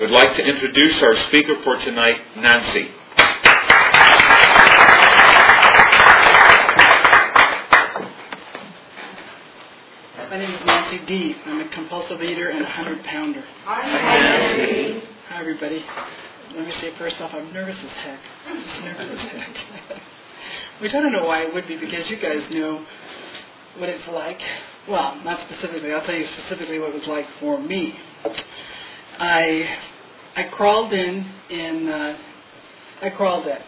would like to introduce our speaker for tonight, Nancy. My name is Nancy D. I'm a compulsive eater and a hundred pounder. Hi, Nancy. Hi, everybody. Let me say first off, I'm nervous as heck. Just nervous as heck. Which I don't know why it would be because you guys know what it's like. Well, not specifically. I'll tell you specifically what it was like for me. I I crawled in in uh, I crawled in,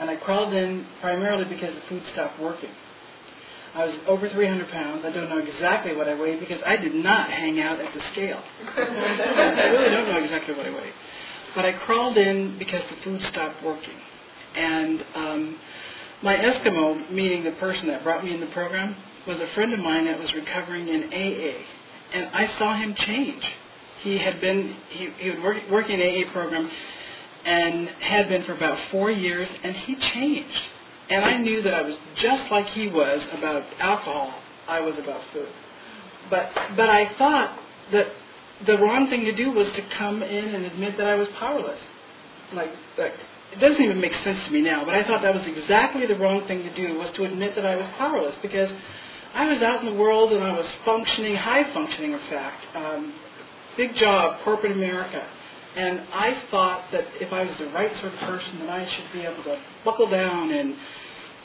and I crawled in primarily because the food stopped working. I was over 300 pounds. I don't know exactly what I weighed because I did not hang out at the scale. I really don't know exactly what I weighed. But I crawled in because the food stopped working. And um, my Eskimo, meaning the person that brought me in the program, was a friend of mine that was recovering in AA. And I saw him change. He had been, he, he would work, in AA program and had been for about four years, and he changed. And I knew that I was just like he was about alcohol. I was about food. But but I thought that the wrong thing to do was to come in and admit that I was powerless. Like like it doesn't even make sense to me now, but I thought that was exactly the wrong thing to do was to admit that I was powerless because I was out in the world and I was functioning, high functioning in fact, um, big job, corporate America. And I thought that if I was the right sort of person, then I should be able to buckle down and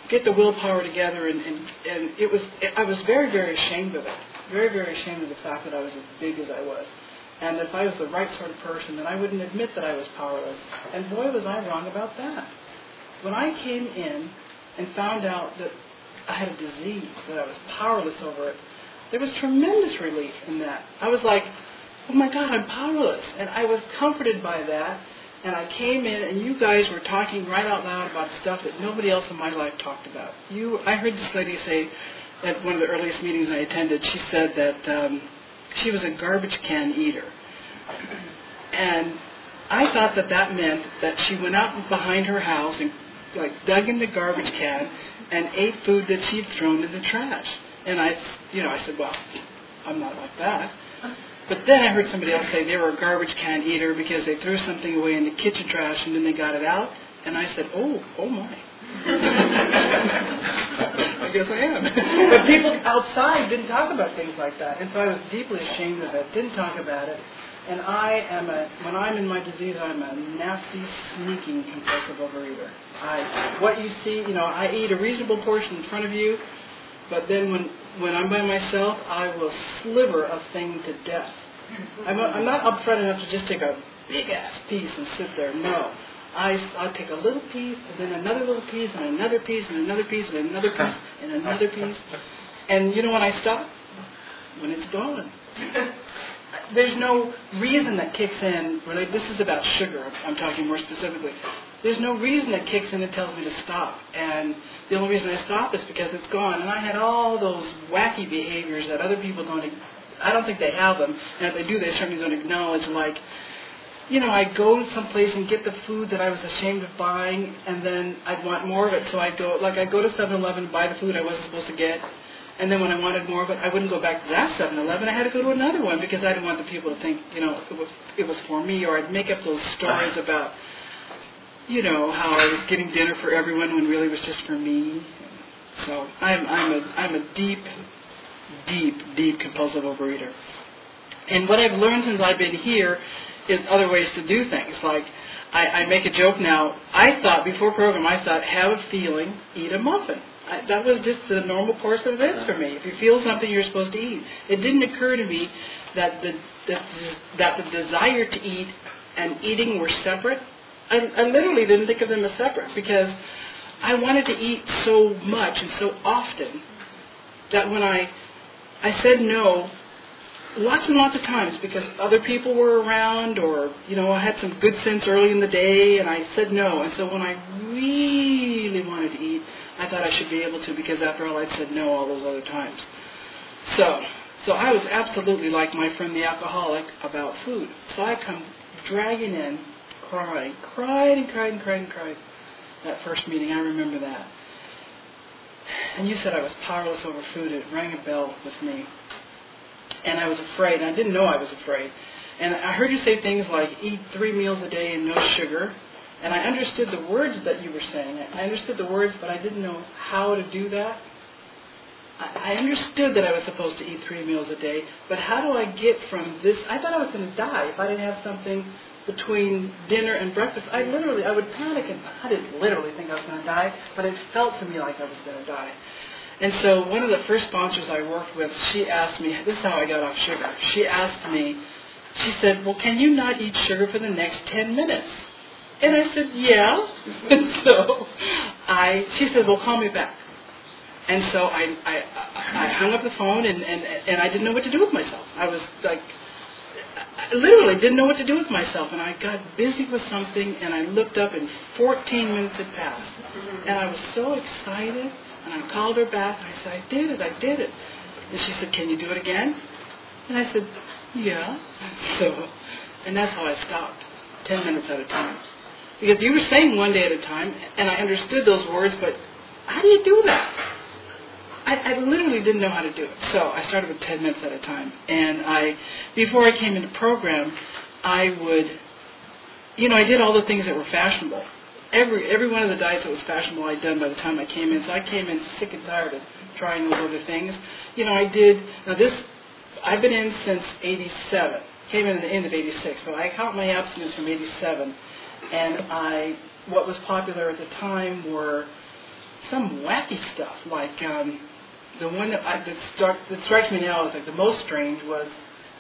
get the willpower together. And, and, and it was, I was very, very ashamed of it. Very, very ashamed of the fact that I was as big as I was. And if I was the right sort of person, then I wouldn't admit that I was powerless. And boy, was I wrong about that. When I came in and found out that I had a disease, that I was powerless over it, there was tremendous relief in that. I was like, oh my God, I'm powerless. And I was comforted by that. And I came in, and you guys were talking right out loud about stuff that nobody else in my life talked about. You, I heard this lady say at one of the earliest meetings I attended. She said that um, she was a garbage can eater, and I thought that that meant that she went out behind her house and like dug in the garbage can and ate food that she'd thrown in the trash. And I, you know, I said, well, I'm not like that. But then I heard somebody else say they were a garbage can eater because they threw something away in the kitchen trash and then they got it out. And I said, oh, oh my. I guess I am. but people outside didn't talk about things like that. And so I was deeply ashamed of it, didn't talk about it. And I am a, when I'm in my disease, I'm a nasty, sneaking, compulsive overeater. I, what you see, you know, I eat a reasonable portion in front of you, but then when, when I'm by myself, I will sliver a thing to death. I'm, a, I'm not upfront enough to just take a big ass piece and sit there. No. I, I'll take a little piece, and then another little piece, and another piece, and another piece, and another piece, and another piece. And you know when I stop? When it's gone. There's no reason that kicks in. Really, this is about sugar. I'm talking more specifically. There's no reason that kicks in and tells me to stop. And the only reason I stop is because it's gone. And I had all those wacky behaviors that other people don't. I don't think they have them. And if they do, they certainly don't acknowledge. Like, you know, I'd go someplace and get the food that I was ashamed of buying, and then I'd want more of it. So I'd go, like, I'd go to 7-Eleven and buy the food I wasn't supposed to get. And then when I wanted more of it, I wouldn't go back to that 7-Eleven. I had to go to another one because I didn't want the people to think, you know, it was it was for me. Or I'd make up those stories about, you know, how I was getting dinner for everyone when really it was just for me. So I'm I'm a I'm a deep, deep, deep compulsive overeater. And what I've learned since I've been here is other ways to do things. Like I, I make a joke now. I thought before program, I thought have a feeling, eat a muffin. I, that was just the normal course of events for me. If you feel something, you're supposed to eat. It didn't occur to me that the that, that the desire to eat and eating were separate. I, I literally didn't think of them as separate because I wanted to eat so much and so often that when I I said no lots and lots of times because other people were around or you know I had some good sense early in the day and I said no. And so when I really wanted to eat I thought I should be able to because after all I'd said no all those other times. So so I was absolutely like my friend the alcoholic about food. So I come dragging in crying cried and cried and cried and cried that first meeting I remember that and you said I was powerless over food it rang a bell with me and I was afraid. And I didn't know I was afraid. And I heard you say things like eat three meals a day and no sugar. And I understood the words that you were saying. I understood the words, but I didn't know how to do that. I understood that I was supposed to eat three meals a day, but how do I get from this? I thought I was going to die if I didn't have something between dinner and breakfast. I literally, I would panic, and I didn't literally think I was going to die, but it felt to me like I was going to die. And so one of the first sponsors I worked with, she asked me, this is how I got off sugar. She asked me, she said, well, can you not eat sugar for the next 10 minutes? And I said, yeah. And so I, she said, well, call me back. And so I, I, I hung up the phone and, and, and I didn't know what to do with myself. I was like, I literally didn't know what to do with myself. And I got busy with something and I looked up and 14 minutes had passed. And I was so excited and I called her back. And I said, I did it, I did it. And she said, can you do it again? And I said, yeah. So, and that's how I stopped, 10 minutes at a time. Because you were saying one day at a time, and I understood those words, but how do you do that? I, I literally didn't know how to do it. So I started with 10 minutes at a time. And I, before I came into program, I would, you know, I did all the things that were fashionable. Every, every one of the diets that was fashionable I'd done by the time I came in. So I came in sick and tired of trying those other things. You know, I did, now this, I've been in since 87. Came in at the end of 86, but I count my abstinence from 87. And I, what was popular at the time were some wacky stuff like um, the one that, I, that, start, that strikes me now as like the most strange was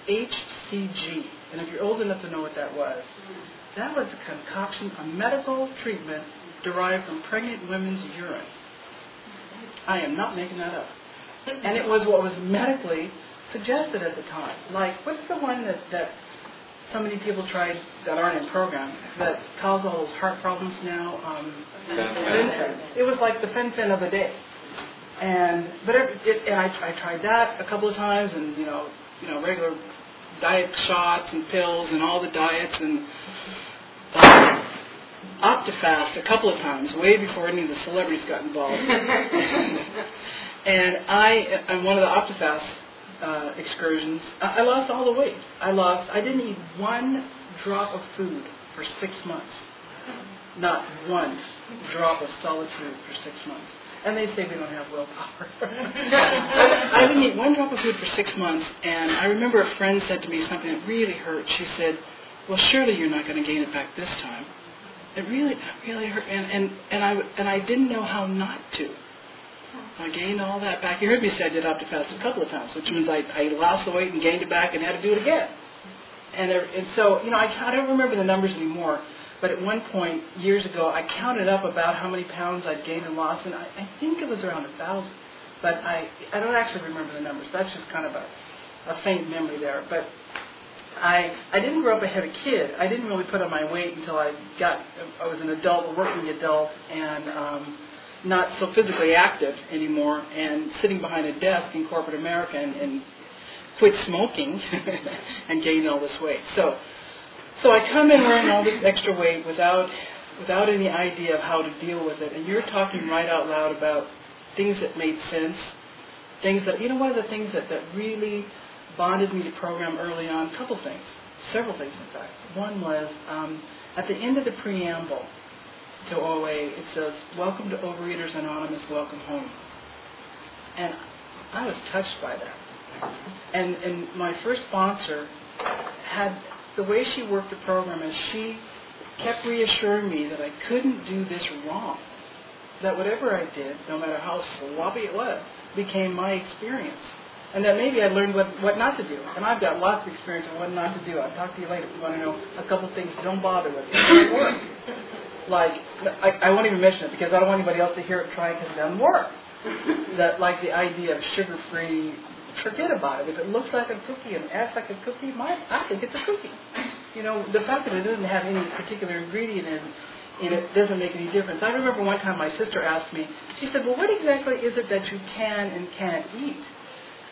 HCG. And if you're old enough to know what that was, that was a concoction, a medical treatment derived from pregnant women's urine. I am not making that up. And it was what was medically suggested at the time. Like, what's the one that, that so many people tried that aren't in program that cause all those heart problems now? Um, it was like the fen-phen of the day. And but it, it, and I, I tried that a couple of times, and you know, you know, regular diet shots and pills and all the diets and uh, Optifast a couple of times, way before any of the celebrities got involved. and I, on one of the Optifast uh, excursions, I, I lost all the weight. I lost. I didn't eat one drop of food for six months. Not one drop of solid food for six months and they say we don't have willpower. I didn't eat one drop of food for six months, and I remember a friend said to me something that really hurt. She said, "Well, surely you're not going to gain it back this time." It really, really hurt, and and and I and I didn't know how not to. I gained all that back. You heard me say I did Optifast a couple of times, which means I, I lost the weight and gained it back and had to do it again. And there, and so you know I, I don't remember the numbers anymore but at one point, years ago, I counted up about how many pounds I'd gained and lost, and I, I think it was around a thousand. But I, I don't actually remember the numbers. That's just kind of a, a faint memory there. But I, I didn't grow up a heavy kid. I didn't really put on my weight until I got, I was an adult, a working adult, and um, not so physically active anymore, and sitting behind a desk in corporate America and, and quit smoking and gained all this weight. So so I come in wearing all this extra weight without without any idea of how to deal with it. And you're talking right out loud about things that made sense, things that you know one of the things that, that really bonded me to the program early on, a couple things. Several things in fact. One was um, at the end of the preamble to OA, it says, Welcome to Overeaters Anonymous, welcome home. And I was touched by that. And and my first sponsor had the way she worked the program is she kept reassuring me that I couldn't do this wrong. That whatever I did, no matter how sloppy it was, became my experience. And that maybe I learned what, what not to do. And I've got lots of experience on what not to do. I'll talk to you later if you want to know a couple things don't bother with. It. Like, I, I won't even mention it because I don't want anybody else to hear it try because it doesn't work. that, like the idea of sugar-free forget about it. If it looks like a cookie and acts like a cookie, my, I think it's a cookie. You know, the fact that it doesn't have any particular ingredient in, in it doesn't make any difference. I remember one time my sister asked me, she said, well, what exactly is it that you can and can't eat?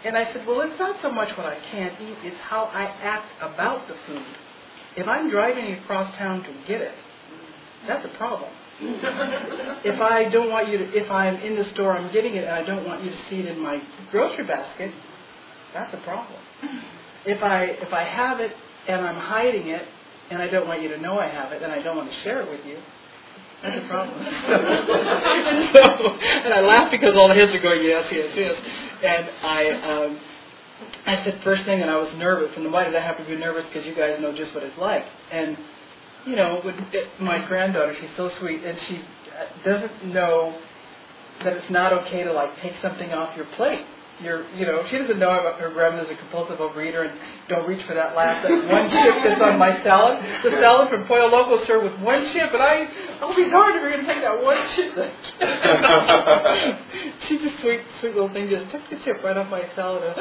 And I said, well, it's not so much what I can't eat, it's how I act about the food. If I'm driving across town to get it, that's a problem. if I don't want you to, if I'm in the store, I'm getting it, and I don't want you to see it in my grocery basket, that's a problem. If I if I have it and I'm hiding it, and I don't want you to know I have it, and I don't want to share it with you, that's a problem. and so, and I laugh because all the heads are going, yes, yes, yes. And I, um, I said first thing, and I was nervous. And why did I have to be nervous? Because you guys know just what it's like. And you know, when it, my granddaughter, she's so sweet, and she doesn't know that it's not okay to like take something off your plate you're, you know, she doesn't know about her grandmother's a compulsive overeater and don't reach for that last that one chip that's on my salad. The salad from Pollo Loco served with one chip, and I, I'll be darned if you're going to take that one chip. She's a sweet, sweet little thing. Just took the chip right off my salad.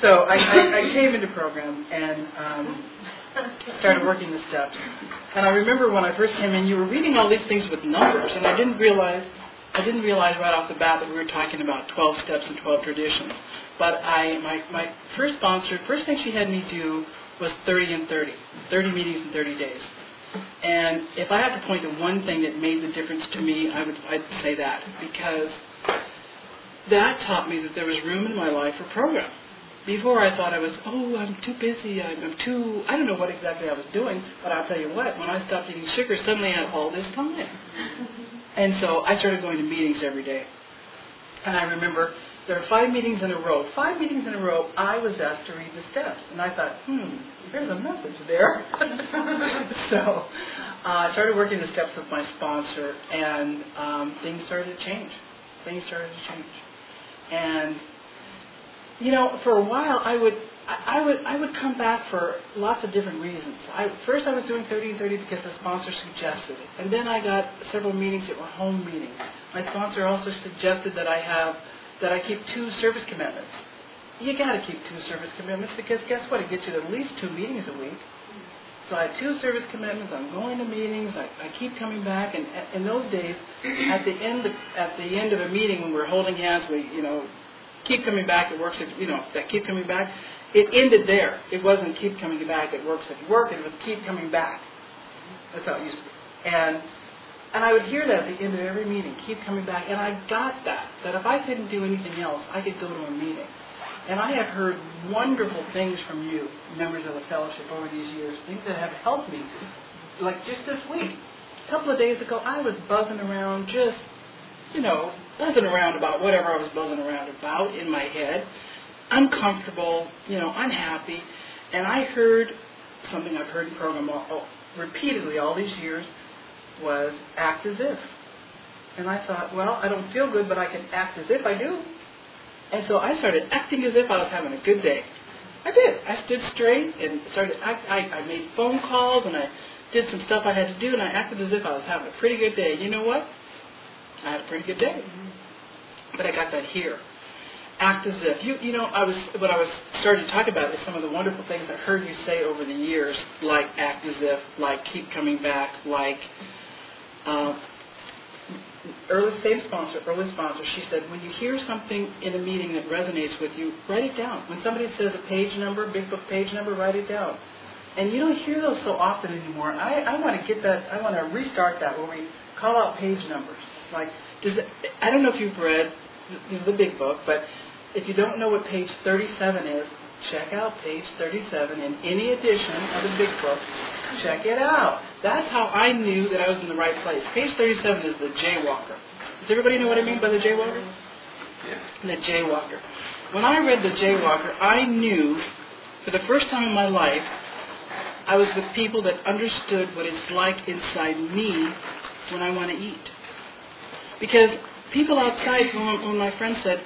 so I, I, I came into program and um, started working the steps. And I remember when I first came in, you were reading all these things with numbers, and I didn't realize I didn't realize right off the bat that we were talking about 12 steps and 12 traditions. But I, my, my first sponsor, first thing she had me do was 30 and 30, 30 meetings in 30 days. And if I had to point to one thing that made the difference to me, I would I'd say that because that taught me that there was room in my life for program. Before I thought I was, oh, I'm too busy, I'm, too, I don't know what exactly I was doing, but I'll tell you what, when I stopped eating sugar, suddenly I had all this time. And so I started going to meetings every day. And I remember there were five meetings in a row. Five meetings in a row, I was asked to read the steps. And I thought, hmm, there's a message there. so uh, I started working the steps with my sponsor, and um, things started to change. Things started to change. And, you know, for a while, I would I would I would come back for lots of different reasons. I, first, I was doing 30 and 30 because the sponsor suggested it, and then I got several meetings that were home meetings. My sponsor also suggested that I have that I keep two service commitments. You got to keep two service commitments because guess what? It gets you at least two meetings a week. So I have two service commitments. I'm going to meetings. I, I keep coming back, and in those days, at the end of, at the end of a meeting when we're holding hands, we you know keep coming back. It works. You know that keep coming back it ended there. It wasn't keep coming back, it works if you work, it was keep coming back. That's how it used to be. And and I would hear that at the end of every meeting, keep coming back. And I got that, that if I couldn't do anything else, I could go to a meeting. And I have heard wonderful things from you, members of the fellowship, over these years, things that have helped me. Like just this week, a couple of days ago, I was buzzing around, just, you know, buzzing around about whatever I was buzzing around about in my head uncomfortable, you know, unhappy. And I heard something I've heard in program all, all, repeatedly all these years was act as if. And I thought, well, I don't feel good, but I can act as if I do. And so I started acting as if I was having a good day. I did. I stood straight and started. I, I, I made phone calls and I did some stuff I had to do, and I acted as if I was having a pretty good day. You know what? I had a pretty good day. Mm-hmm. But I got that here act as if. You, you know, I was what I was starting to talk about is some of the wonderful things I heard you say over the years, like act as if, like keep coming back, like uh, early same sponsor, early sponsor. She said, when you hear something in a meeting that resonates with you, write it down. When somebody says a page number, big book page number, write it down. And you don't hear those so often anymore. I, I want to get that. I want to restart that where we call out page numbers. Like, does it, I don't know if you've read the, the big book, but if you don't know what page 37 is, check out page 37 in any edition of the Big Book. Check it out. That's how I knew that I was in the right place. Page 37 is the Jaywalker. Does everybody know what I mean by the Jaywalker? Yeah. The Jaywalker. When I read the Jaywalker, I knew for the first time in my life I was with people that understood what it's like inside me when I want to eat. Because people outside, when, my friend said,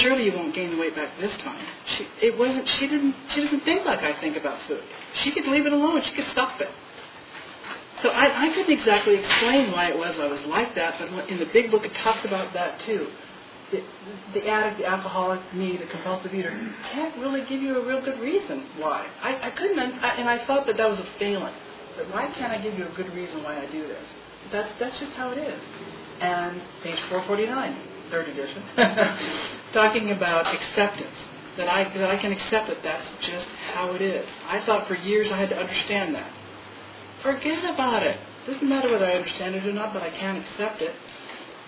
surely you won't gain the weight back this time. She, it wasn't. She didn't. She doesn't think like I think about food. She could leave it alone. She could stop it. So I, I couldn't exactly explain why it was I was like that, but in the big book it talks about that too. The, the addict, the alcoholic, me, the compulsive eater, can't really give you a real good reason why. I, I couldn't, I, and I thought that that was a failing. But why can't I give you a good reason why I do this? That's that's just how it is. And page 449 third edition, talking about acceptance. That I, that I can accept that that's just how it is. I thought for years I had to understand that. Forget about it. Doesn't matter whether I understand it or not, but I can accept it.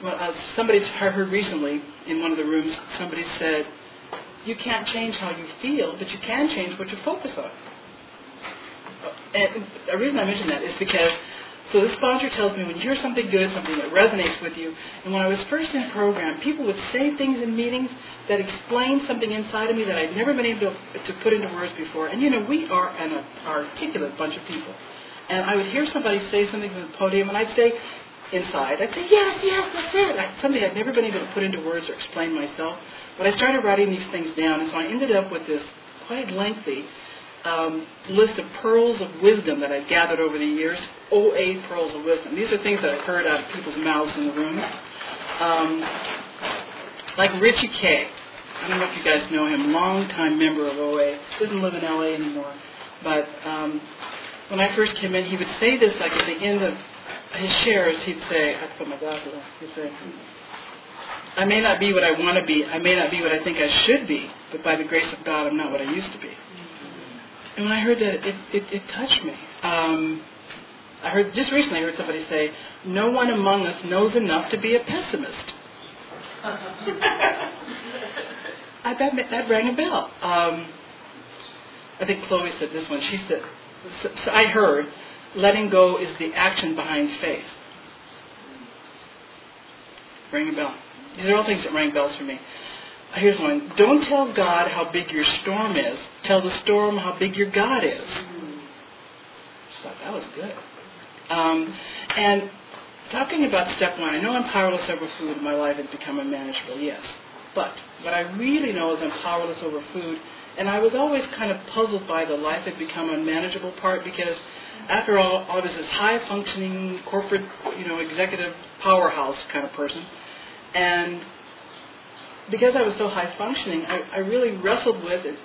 Well, uh, somebody I heard recently in one of the rooms, somebody said, you can't change how you feel, but you can change what you focus on. And the reason I mention that is because so the sponsor tells me when you hear something good, something that resonates with you, and when I was first in program, people would say things in meetings that explained something inside of me that I'd never been able to, to put into words before. And you know, we are an articulate bunch of people. And I would hear somebody say something from the podium, and I'd say, inside, I'd say, yes, yes, that's it. I, something I'd never been able to put into words or explain myself. But I started writing these things down, and so I ended up with this quite lengthy um, list of pearls of wisdom that I've gathered over the years. OA pearls of wisdom. These are things that I've heard out of people's mouths in the room. Um, like Richie Kay. I don't know if you guys know him, longtime member of OA. Doesn't live in LA anymore. But um, when I first came in, he would say this like at the end of his shares. He'd say, I put my glasses on. He'd say, I may not be what I want to be. I may not be what I think I should be. But by the grace of God, I'm not what I used to be. And when I heard that, it, it, it touched me. Um, I heard just recently. I heard somebody say, "No one among us knows enough to be a pessimist." I, that that rang a bell. Um, I think Chloe said this one. She said, so, so "I heard, letting go is the action behind faith." Ring a bell. These are all things that rang bells for me. Here's one. Don't tell God how big your storm is. Tell the storm how big your God is. Thought that was good. Um, and talking about step one, I know I'm powerless over food. My life has become unmanageable, yes. But what I really know is I'm powerless over food. And I was always kind of puzzled by the life had become unmanageable part because after all, I was this high functioning corporate, you know, executive powerhouse kind of person. And because I was so high functioning, I, I really wrestled with it,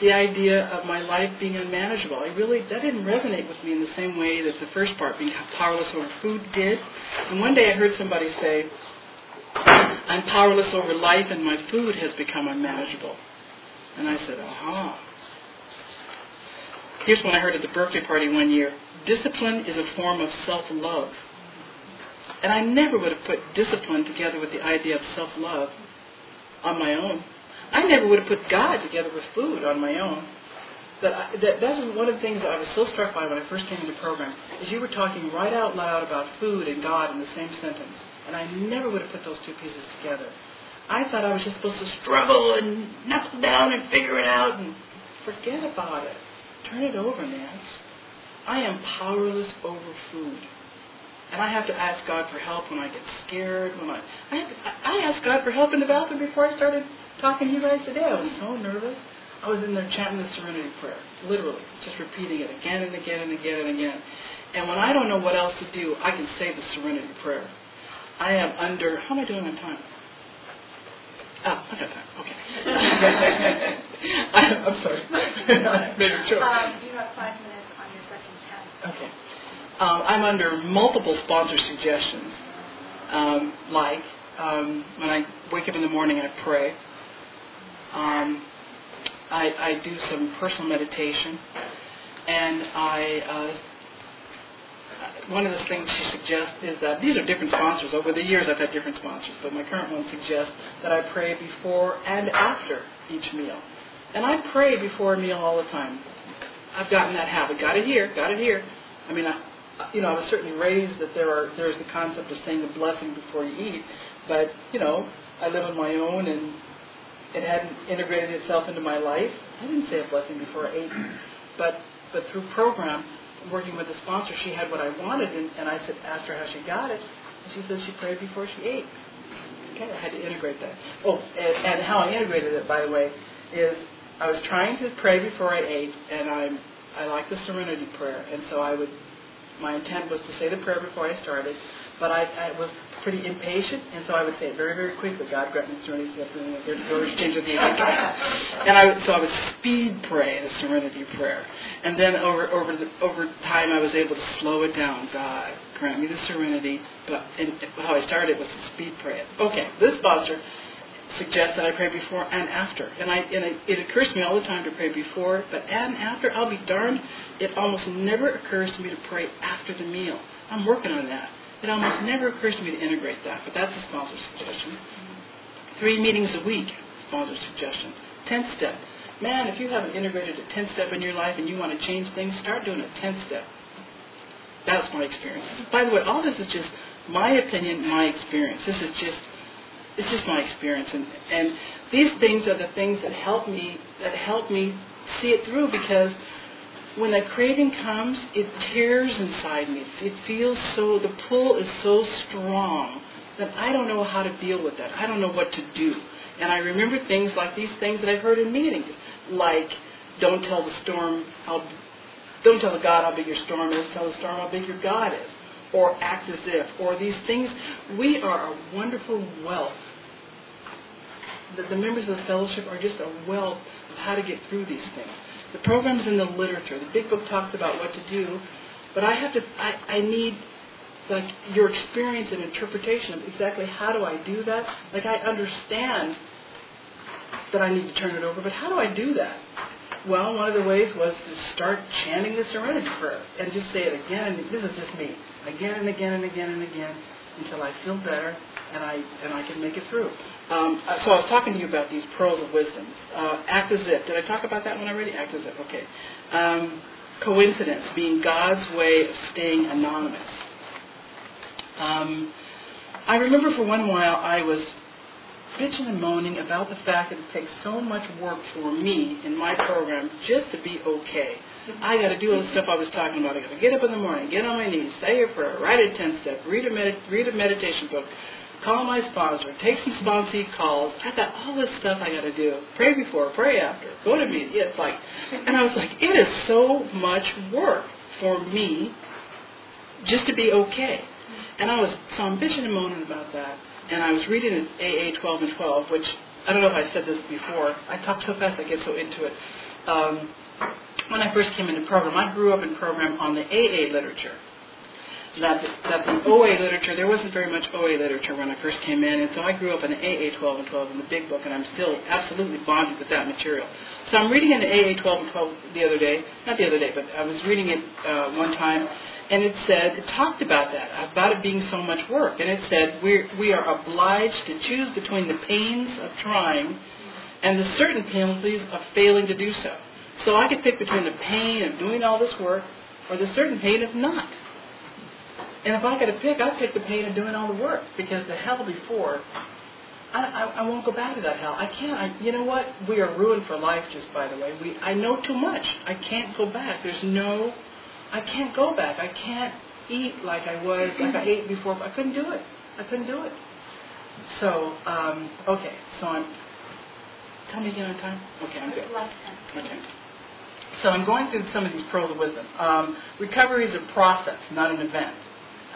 the idea of my life being unmanageable. I really that didn't resonate with me in the same way that the first part, being powerless over food, did. And one day I heard somebody say, "I'm powerless over life, and my food has become unmanageable." And I said, "Aha." Here's one I heard at the birthday party one year. Discipline is a form of self-love. And I never would have put discipline together with the idea of self-love on my own. I never would have put God together with food on my own. That, I, that that was one of the things that I was so struck by when I first came into the program is you were talking right out loud about food and God in the same sentence, and I never would have put those two pieces together. I thought I was just supposed to struggle and knuckle down and figure it out and forget about it. Turn it over, Nance. I am powerless over food. And I have to ask God for help when I get scared. When I, I, have, I asked God for help in the bathroom before I started talking to you guys today. I was so nervous. I was in there chanting the Serenity Prayer, literally, just repeating it again and again and again and again. And when I don't know what else to do, I can say the Serenity Prayer. I am under. How am I doing on time? Ah, I got time. Okay. I, am sorry. I made her choke. Um, you have five minutes on your second test. Okay um, I'm under multiple sponsor suggestions. Um, like um, when I wake up in the morning, I pray. Um, I, I, do some personal meditation, and I. Uh, one of the things she suggests is that these are different sponsors. Over the years, I've had different sponsors, but my current one suggests that I pray before and after each meal. And I pray before a meal all the time. I've gotten that habit. Got it here. Got it here. I mean, I, you know, I was certainly raised that there are there's the concept of saying a blessing before you eat, but you know, I live on my own and it hadn't integrated itself into my life. I didn't say a blessing before I ate, but but through program, working with the sponsor, she had what I wanted, and, and I said asked her how she got it, and she said she prayed before she ate. Okay, I had to integrate that. Oh, and, and how I integrated it, by the way, is I was trying to pray before I ate, and I'm I like the Serenity Prayer, and so I would my intent was to say the prayer before I started, but I, I was pretty impatient, and so I would say it very, very quickly. God grant me serenity, of the And I so I would speed pray the serenity prayer, and then over over the, over time I was able to slow it down. God grant me the serenity, but and how I started was to speed pray it. Okay, this sponsor suggests that I pray before and after. And, I, and it, occurs to me all the time to pray before, but and after, I'll be darned, it almost never occurs to me to pray after the meal. I'm working on that. It almost never occurs to me to integrate that, but that's a sponsor suggestion. Three meetings a week, sponsor suggestion. 10th step. Man, if you haven't integrated a 10th step in your life and you want to change things, start doing a 10th step. That's my experience. By the way, all this is just my opinion, my experience. This is just it's just my experience and, and these things are the things that help me that help me see it through because when that craving comes, it tears inside me. It feels so, the pull is so strong that I don't know how to deal with that. I don't know what to do. And I remember things like these things that I've heard in meetings, like don't tell the storm how, don't tell the God how big your storm is, tell the storm how big your God is, or act as if, or these things. We are a wonderful wealth. The, the members of the fellowship are just a wealth of how to get through these things. The program's in the literature. The big book talks about what to do, but I have to. I, I need like your experience and interpretation of exactly how do I do that. Like I understand that I need to turn it over, but how do I do that? Well, one of the ways was to start chanting the Serenity Prayer and just say it again. And this is just me, again and again and again and again until I feel better and I and I can make it through. Um, uh, so I was talking to you about these pearls of wisdom. Uh, act as if. Did I talk about that one already? Act as if. Okay. Um, coincidence being God's way of staying anonymous. Um, I remember for one while I was bitching and moaning about the fact that it takes so much work for me in my program just to be okay. I got to do all the stuff I was talking about. I got to get up in the morning, get on my knees, say a prayer, write a ten step, read a med- read a meditation book, call my sponsor, take some sponsee calls. I got all this stuff I got to do. Pray before, pray after, go to meetings. It's like, and I was like, it is so much work for me just to be okay. And I was so I'm bitching and moaning about that. And I was reading AA 12 and 12, which I don't know if I said this before. I talk so fast I get so into it. Um, when I first came into program, I grew up in program on the AA literature that the, that the OA literature, there wasn't very much OA literature when I first came in, and so I grew up in the AA 12 and 12 in the big book, and I'm still absolutely bonded with that material. So I'm reading in the AA 12 and 12 the other day, not the other day, but I was reading it uh, one time, and it said, it talked about that, about it being so much work, and it said we we are obliged to choose between the pains of trying and the certain penalties of failing to do so. So I could pick between the pain of doing all this work or the certain pain of not. And if I got to pick, I'd pick the pain of doing all the work because the hell before, I, I, I won't go back to that hell. I can't. I, you know what? We are ruined for life. Just by the way, we I know too much. I can't go back. There's no, I can't go back. I can't eat like I was, like I ate before. I couldn't do it. I couldn't do it. So um, okay. So I'm. Tell me again on time. Okay, I'm good. Okay. So I'm going through some of these pearls of wisdom. Um, recovery is a process, not an event.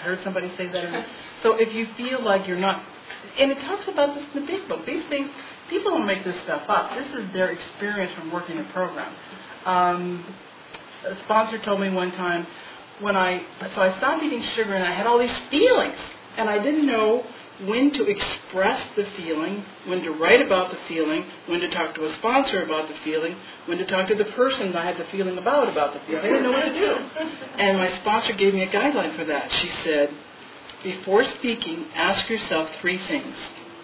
Heard somebody say that. so if you feel like you're not, and it talks about this in the big book. These things, people don't make this stuff up. This is their experience from working a program. Um, a sponsor told me one time when I, so I stopped eating sugar and I had all these feelings, and I didn't know when to express the feeling, when to write about the feeling, when to talk to a sponsor about the feeling, when to talk to the person that I had the feeling about about the feeling. I didn't know what to do. And my sponsor gave me a guideline for that. She said, before speaking, ask yourself three things.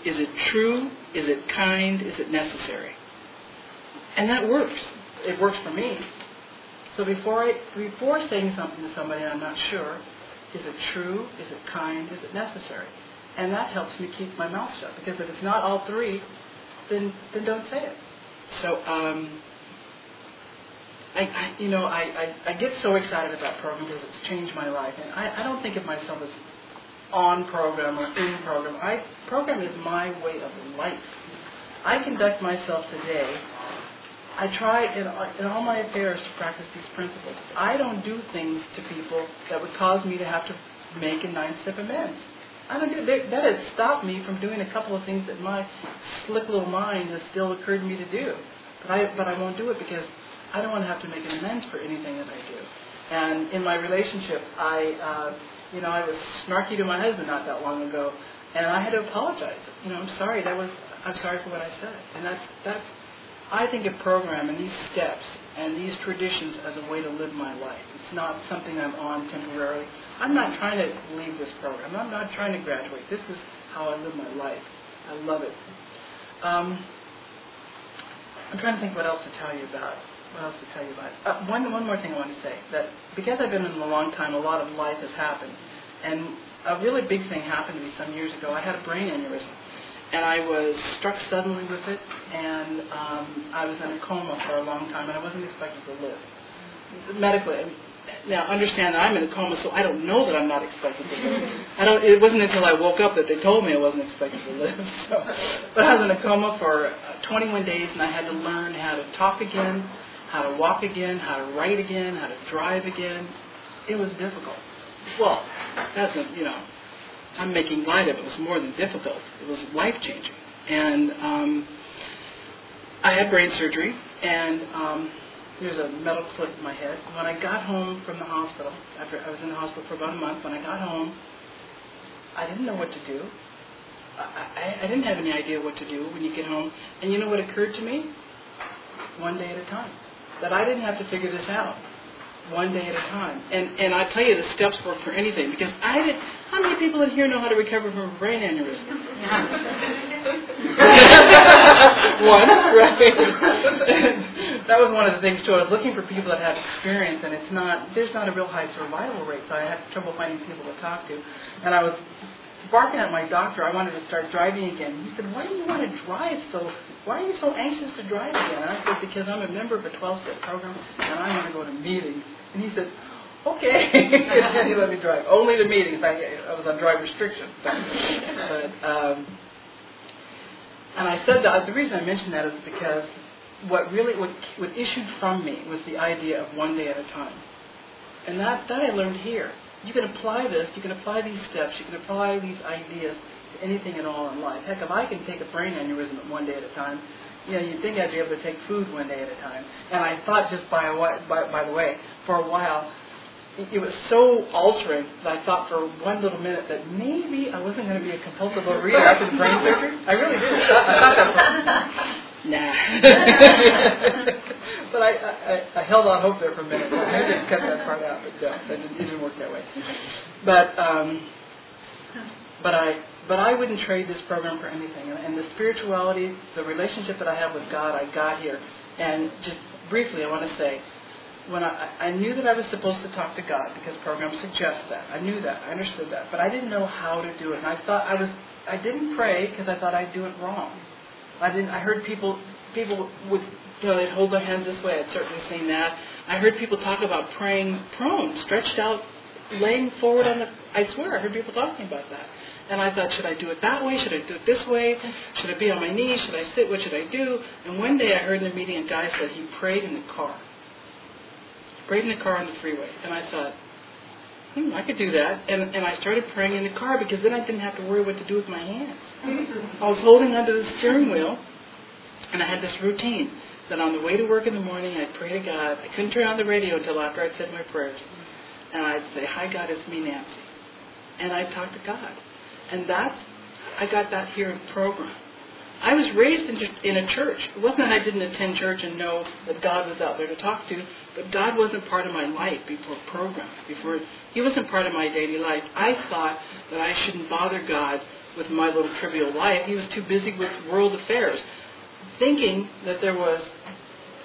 Is it true? Is it kind? Is it necessary? And that works. It works for me. So before I before saying something to somebody I'm not sure, is it true? Is it kind? Is it necessary? And that helps me keep my mouth shut because if it's not all three, then then don't say it. So um, I, I you know I, I, I get so excited about program because it's changed my life, and I, I don't think of myself as on program or in program. I program is my way of life. I conduct myself today. I try in, in all my affairs to practice these principles. I don't do things to people that would cause me to have to make a nine-step amends. I don't do that. That has stopped me from doing a couple of things that my slick little mind has still occurred to me to do. But I, but I won't do it because I don't want to have to make an amends for anything that I do. And in my relationship, I, uh, you know, I was snarky to my husband not that long ago, and I had to apologize. You know, I'm sorry. That was, I'm sorry for what I said. And that's, that's, I think of program and these steps and these traditions as a way to live my life. Not something I'm on temporarily. I'm not trying to leave this program. I'm not trying to graduate. This is how I live my life. I love it. Um, I'm trying to think what else to tell you about. What else to tell you about? Uh, one, one more thing I want to say that because I've been in a long time, a lot of life has happened, and a really big thing happened to me some years ago. I had a brain aneurysm, and I was struck suddenly with it, and um, I was in a coma for a long time, and I wasn't expected to live. Medically, now understand that I'm in a coma, so I don't know that I'm not expected to live. I don't. It wasn't until I woke up that they told me I wasn't expected to live. So, but I was in a coma for uh, 21 days, and I had to learn how to talk again, how to walk again, how to write again, how to drive again. It was difficult. Well, that's a, you know, I'm making light of it. It was more than difficult. It was life changing, and um, I had brain surgery, and um, there's a metal clip in my head. When I got home from the hospital, after I was in the hospital for about a month, when I got home, I didn't know what to do. I, I, I didn't have any idea what to do when you get home. And you know what occurred to me? One day at a time. That I didn't have to figure this out. One day at a time. And and I tell you the steps work for anything because I didn't. how many people in here know how to recover from a brain aneurysm? one, right? That was one of the things too. I was looking for people that have experience, and it's not. There's not a real high survival rate, so I had trouble finding people to talk to. And I was barking at my doctor. I wanted to start driving again. He said, "Why do you want to drive so? Why are you so anxious to drive again?" And I said, "Because I'm a member of a 12-step program, and I want to go to meetings." And he said, okay. and he let me drive. Only the meetings. I, I was on drive restriction. But, um, and I said that, the reason I mentioned that is because what really, what, what issued from me was the idea of one day at a time. And that, that I learned here. You can apply this, you can apply these steps, you can apply these ideas to anything at all in life. Heck, if I can take a brain aneurysm one day at a time, you know, you'd think I'd be able to take food one day at a time. And I thought just by, a, by, by the way, for a while, it was so altering that I thought for one little minute that maybe I wasn't going to be a compulsive overeater after the brain surgery. I really did. I thought that. Nah. but I, I, I held on hope there for a minute. I just cut that part out, but no, that didn't, it didn't work that way. But um, but I but I wouldn't trade this program for anything. And the spirituality, the relationship that I have with God, I got here. And just briefly, I want to say when I, I knew that I was supposed to talk to God because programs suggest that. I knew that. I understood that. But I didn't know how to do it. And I thought I was I didn't pray because I thought I'd do it wrong. I didn't I heard people people would you know, they'd hold their hands this way. I'd certainly seen that. I heard people talk about praying prone, stretched out, laying forward on the I swear, I heard people talking about that. And I thought, should I do it that way? Should I do it this way? Should I be on my knees? Should I sit? What should I do? And one day I heard in a meeting a guy said he prayed in the car right in the car on the freeway. And I thought, hmm, I could do that. And, and I started praying in the car because then I didn't have to worry what to do with my hands. I was holding onto the steering wheel, and I had this routine that on the way to work in the morning, I'd pray to God. I couldn't turn on the radio until after I'd said my prayers. And I'd say, Hi, God, it's me, Nancy. And I'd talk to God. And that's, I got that here in program. I was raised in, a church. It wasn't that I didn't attend church and know that God was out there to talk to, but God wasn't part of my life before program. Before He wasn't part of my daily life. I thought that I shouldn't bother God with my little trivial life. He was too busy with world affairs, thinking that there was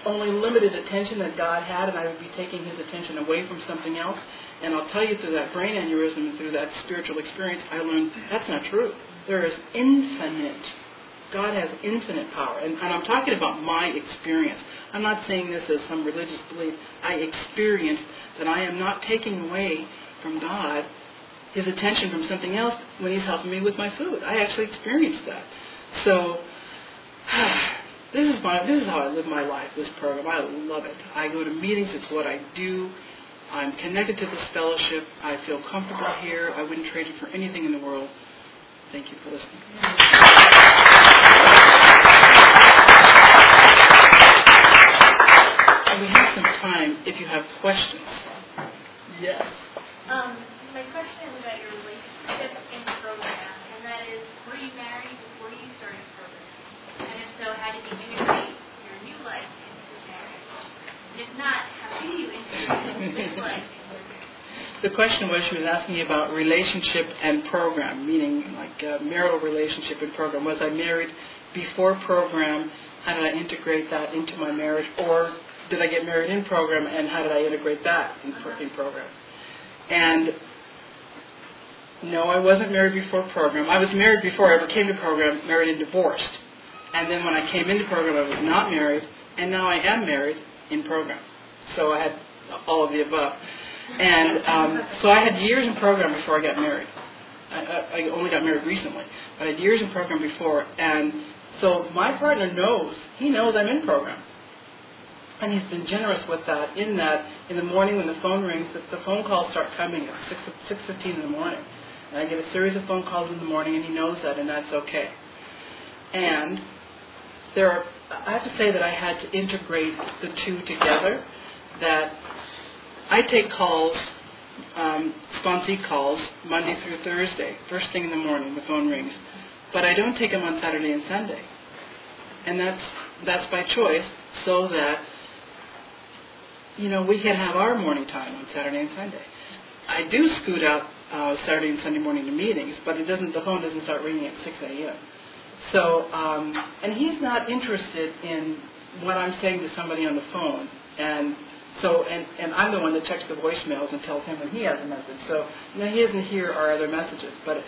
only limited attention that God had, and I would be taking His attention away from something else. And I'll tell you through that brain aneurysm and through that spiritual experience, I learned that's not true. There is infinite God has infinite power. And, and, I'm talking about my experience. I'm not saying this as some religious belief. I experienced that I am not taking away from God his attention from something else when he's helping me with my food. I actually experienced that. So this is my this is how I live my life, this program. I love it. I go to meetings, it's what I do. I'm connected to this fellowship. I feel comfortable here. I wouldn't trade it for anything in the world. Thank you for listening. And we have some time if you have questions. Yes. Um, my question is about your relationship in the program, and that is, were you married before you started the program? And if so, how did you integrate your new life into marriage? And if not, how do you integrate this life the question was she was asking about relationship and program, meaning like uh, marital relationship and program. Was I married before program? How did I integrate that into my marriage? Or did I get married in program and how did I integrate that in, in program? And no, I wasn't married before program. I was married before I ever came to program, married and divorced. And then when I came into program, I was not married, and now I am married in program. So I had all of the above. And um, so I had years in program before I got married. I, I, only got married recently, but I had years in program before. And so my partner knows, he knows I'm in program. And he's been generous with that in that in the morning when the phone rings, the, the phone calls start coming at 6, 6.15 in the morning. And I get a series of phone calls in the morning, and he knows that, and that's okay. And there are, I have to say that I had to integrate the two together. That I take calls, um, sponsee calls, Monday through Thursday, first thing in the morning, the phone rings. But I don't take them on Saturday and Sunday. And that's, that's by choice, so that, you know, we can have our morning time on Saturday and Sunday. I do scoot out uh, Saturday and Sunday morning to meetings, but it doesn't. The phone doesn't start ringing at 6 a.m. So, um, and he's not interested in what I'm saying to somebody on the phone, and so, and, and I'm the one that checks the voicemails and tells him when he has a message. So, you know, he doesn't hear our other messages, but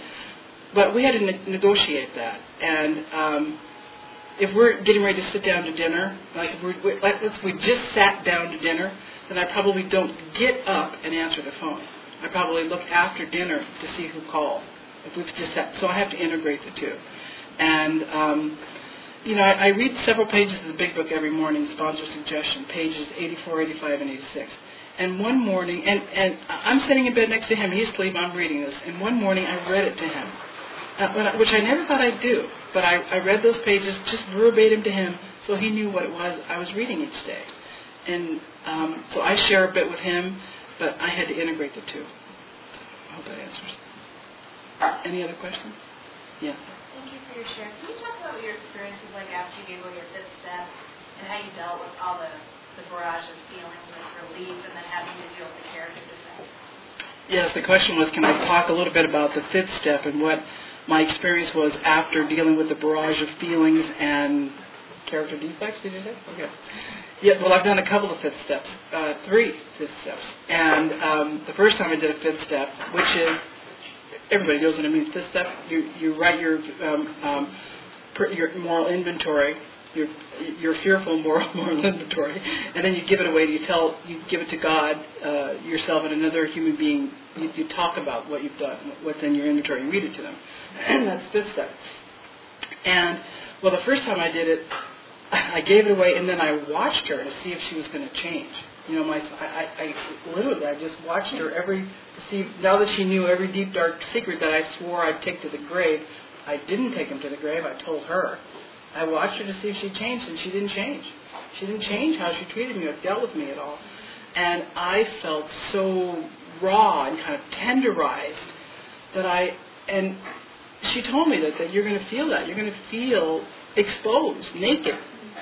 but we had to ne- negotiate that, and. Um, if we're getting ready to sit down to dinner, like if, we're, like if we just sat down to dinner, then I probably don't get up and answer the phone. I probably look after dinner to see who called. If we've just sat, so I have to integrate the two. And um, you know, I, read several pages of the Big Book every morning, sponsor suggestion, pages 84, 85, and 86. And one morning, and, and I'm sitting in bed next to him, he's asleep, I'm reading this. And one morning I read it to him, uh, which I never thought I'd do. But I, I read those pages just verbatim to him so he knew what it was I was reading each day. And um, so I share a bit with him but I had to integrate the two. I hope that answers. Any other questions? Yeah. Your share. Can you talk about what your experiences like after you gave away your fifth step and how you dealt with all the, the barrage of feelings of relief and then having to deal with the character defects? Yes, the question was, can I talk a little bit about the fifth step and what my experience was after dealing with the barrage of feelings and character defects, did you say? Okay. Yeah, well, I've done a couple of fifth steps, uh, three fifth steps. And um, the first time I did a fifth step, which is, everybody knows what I mean, fifth step, you, you write your, um, um, your moral inventory, your, your fearful moral, moral inventory, and then you give it away, you tell, you give it to God, uh, yourself, and another human being. You, you talk about what you've done, what's in your inventory, you read it to them. And that's fifth step. And, well, the first time I did it, I gave it away, and then I watched her to see if she was going to change. You know, my I, I, I literally I just watched her every see now that she knew every deep dark secret that I swore I'd take to the grave. I didn't take him to the grave. I told her. I watched her to see if she changed, and she didn't change. She didn't change how she treated me or dealt with me at all. And I felt so raw and kind of tenderized that I and she told me that, that you're going to feel that. You're going to feel exposed, naked.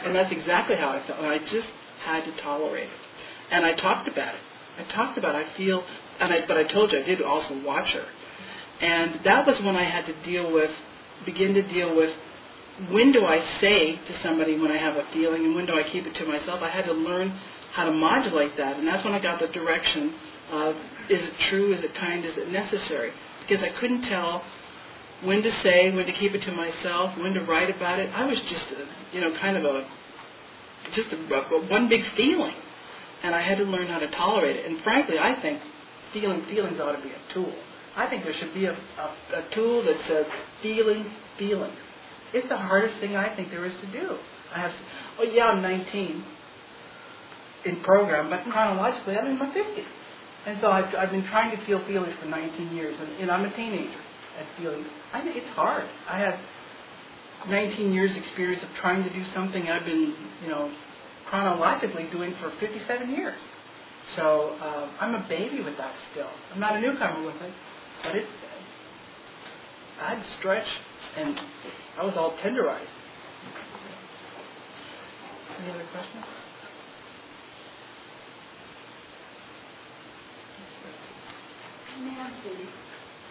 And that's exactly how I felt. And I just had to tolerate it. And I talked about it. I talked about it. I feel, and I, but I told you I did also watch her. And that was when I had to deal with, begin to deal with, when do I say to somebody when I have a feeling and when do I keep it to myself? I had to learn how to modulate that. And that's when I got the direction of, is it true, is it kind, is it necessary? Because I couldn't tell when to say, when to keep it to myself, when to write about it. I was just, a, you know, kind of a, just a, a, one big feeling, and I had to learn how to tolerate it. And frankly, I think feeling feelings ought to be a tool. I think there should be a, a, a tool that says feeling feelings. It's the hardest thing I think there is to do. I have, oh yeah, I'm 19 in program, but chronologically I'm in my 50s. And so I've, I've been trying to feel feelings for 19 years, and, and I'm a teenager at feeling. I think it's hard. I have 19 years experience of trying to do something I've been, you know, chronologically doing for 57 years. So um, I'm a baby with that still. I'm not a newcomer with it, but it's I'd stretch, and I was all tenderized. Any other questions? Nancy,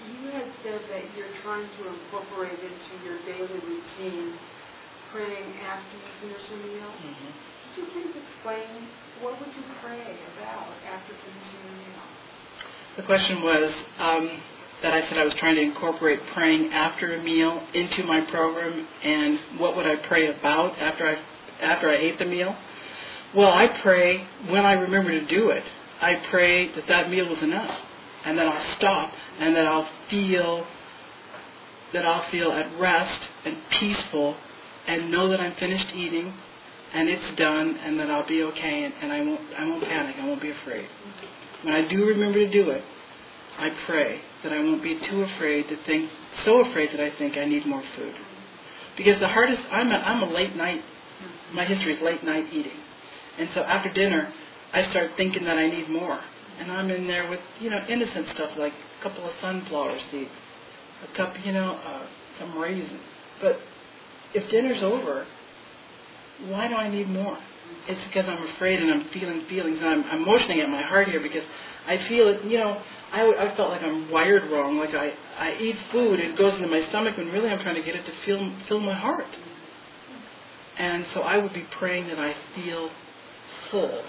you had said that you're trying to incorporate into your daily routine praying after you finish a meal. Mhm. You please explain what would you pray about after finishing a meal? The question was um, that I said I was trying to incorporate praying after a meal into my program, and what would I pray about after I after I ate the meal? Well, I pray when I remember to do it. I pray that that meal was enough, and that I'll stop, and that I'll feel that I'll feel at rest and peaceful, and know that I'm finished eating, and it's done, and that I'll be okay, and, and I won't I won't panic. I won't be afraid. When I do remember to do it, I pray that I won't be too afraid to think, so afraid that I think I need more food. Because the hardest, I'm a, I'm a late night, my history is late night eating. And so after dinner, I start thinking that I need more. And I'm in there with, you know, innocent stuff like a couple of sunflower seeds, a cup, you know, uh, some raisins. But if dinner's over, why do I need more? It's because I'm afraid and I'm feeling feelings and I'm, I'm motioning at my heart here because I feel it, you know, I, I felt like I'm wired wrong. Like I, I eat food, it goes into my stomach when really I'm trying to get it to fill, fill my heart. And so I would be praying that I feel full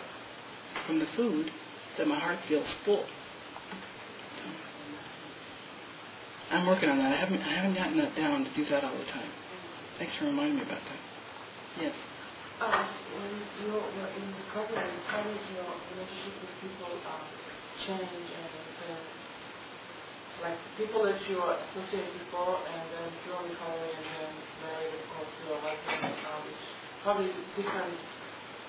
from the food, that my heart feels full. I'm working on that. I haven't, I haven't gotten that down to do that all the time. Thanks for reminding me about that. Yes. Uh, when you were in recovery, how does your relationship with people uh, change and uh, like people that you associate before and then you're in recovery and then married of course to a uh, which probably different.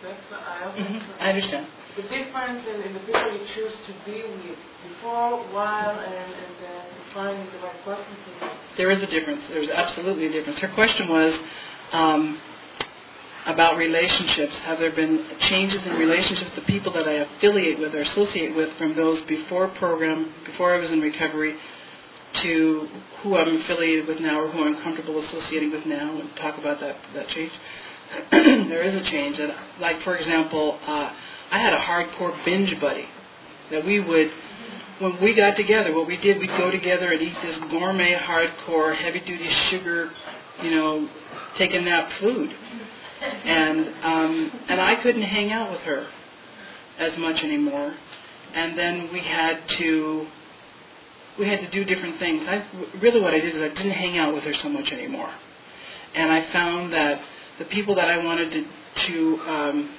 I also Mm-hmm. I understand. the difference in, in the people you choose to be with before, while, and, and then finding the right person for you. There is a difference. There's absolutely a difference. Her question was um, about relationships. Have there been changes in relationships, the people that I affiliate with or associate with from those before program, before I was in recovery, to who I'm affiliated with now or who I'm comfortable associating with now, and talk about that, that change? there is a change. Like, for example, uh, I had a hardcore binge buddy that we would when we got together, what we did, we'd go together and eat this gourmet, hardcore, heavy-duty sugar, you know, taking nap food, and um, and I couldn't hang out with her as much anymore, and then we had to we had to do different things. I really what I did is I didn't hang out with her so much anymore, and I found that the people that I wanted to to um,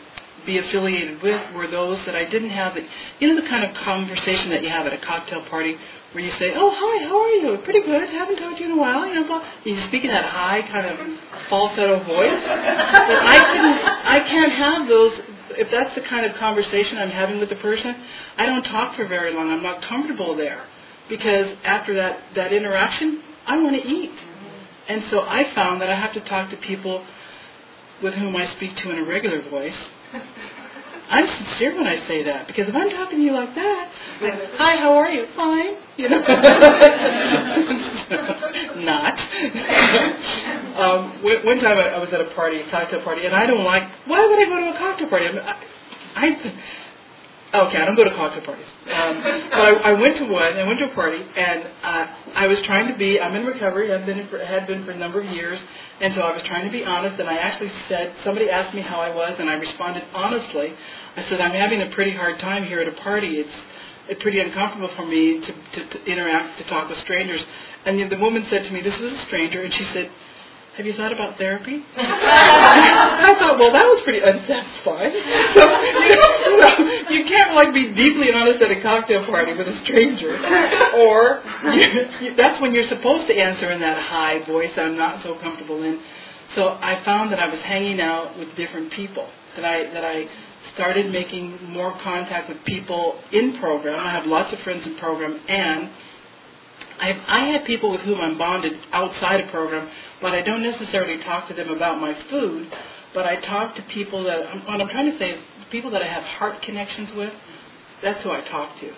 be affiliated with were those that I didn't have the you know the kind of conversation that you have at a cocktail party where you say, "Oh, hi, how are you? Pretty good. Haven't talked to you in a while." You know, blah. you speak in that high kind of falsetto voice. But I can I can't have those. If that's the kind of conversation I'm having with the person, I don't talk for very long. I'm not comfortable there because after that that interaction, I want to eat, and so I found that I have to talk to people with whom I speak to in a regular voice. I'm sincere when I say that because if I'm talking to you like that, like, hi, how are you? Fine, you know. Not. um, one time I, I was at a party, a cocktail party, and I don't like. Why would I go to a cocktail party? I, mean, I, I okay, I don't go to cocktail parties, um, but I, I went to one. I went to a party, and uh, I was trying to be. I'm in recovery. I've been in for, had been for a number of years, and so I was trying to be honest. And I actually said, somebody asked me how I was, and I responded honestly. I said, I'm having a pretty hard time here at a party. It's it's pretty uncomfortable for me to, to, to interact, to talk with strangers. And the, the woman said to me, this is a stranger, and she said, have you thought about therapy? I thought, well, that was pretty unsatisfying. So, you, know, so you can't like be deeply honest at a cocktail party with a stranger, or you, that's when you're supposed to answer in that high voice I'm not so comfortable in. So I found that I was hanging out with different people. That I that I started making more contact with people in program. I have lots of friends in program, and I, I have people with whom I'm bonded outside of program, but I don't necessarily talk to them about my food. But I talk to people that what I'm trying to say people that I have heart connections with. That's who I talk to,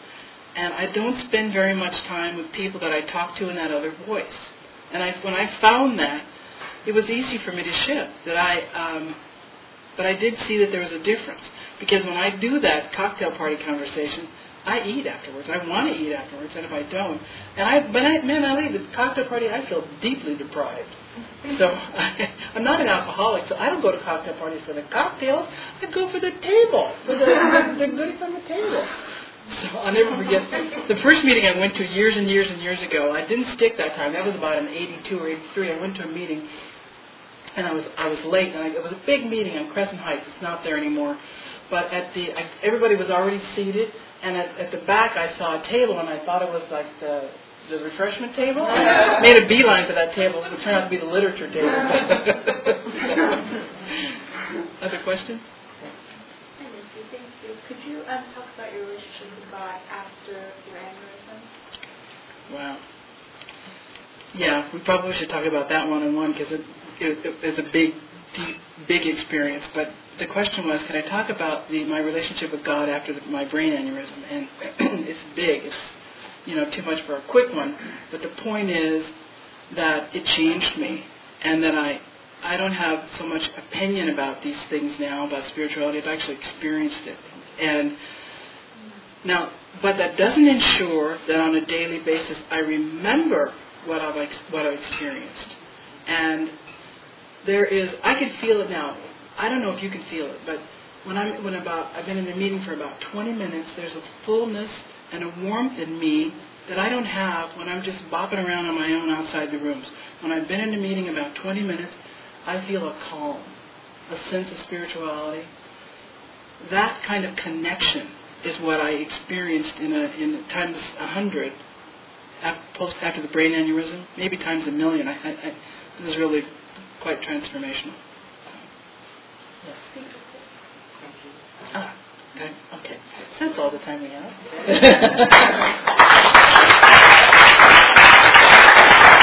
and I don't spend very much time with people that I talk to in that other voice. And I, when I found that, it was easy for me to shift. That I, um, but I did see that there was a difference because when I do that cocktail party conversation, I eat afterwards. I want to eat afterwards, and if I don't, and I, but I, man, I leave the cocktail party. I feel deeply deprived. So I, I'm not an alcoholic, so I don't go to cocktail parties for the cocktails. I go for the table, for the, the, the goodies on the table. So I'll never forget the first meeting I went to years and years and years ago. I didn't stick that time. That was about in '82 or '83. I went to a meeting, and I was I was late. And I, it was a big meeting on Crescent Heights. It's not there anymore. But at the I, everybody was already seated, and at, at the back I saw a table, and I thought it was like the the refreshment table. I made a beeline for that table, and it turned out to be the literature table. Other questions? Thank you. Could you um, talk about your relationship with God after your aneurysm? Wow. Yeah, we probably should talk about that one on one because it, it, it's a big, deep, big experience. But the question was, can I talk about the, my relationship with God after the, my brain aneurysm? And it's big. It's you know too much for a quick one. But the point is that it changed me, and that I I don't have so much opinion about these things now about spirituality. I've actually experienced it, and now, but that doesn't ensure that on a daily basis I remember what I've what I've experienced. And there is, I can feel it now. I don't know if you can feel it, but when I'm when about I've been in a meeting for about 20 minutes, there's a fullness and a warmth in me that I don't have when I'm just bopping around on my own outside the rooms. When I've been in a meeting about 20 minutes, I feel a calm, a sense of spirituality. That kind of connection is what I experienced in a in times a hundred post after the brain aneurysm, maybe times a million. I, I, I, it was really quite transformational. Yes. Ah, okay. okay. So that's all the time we have.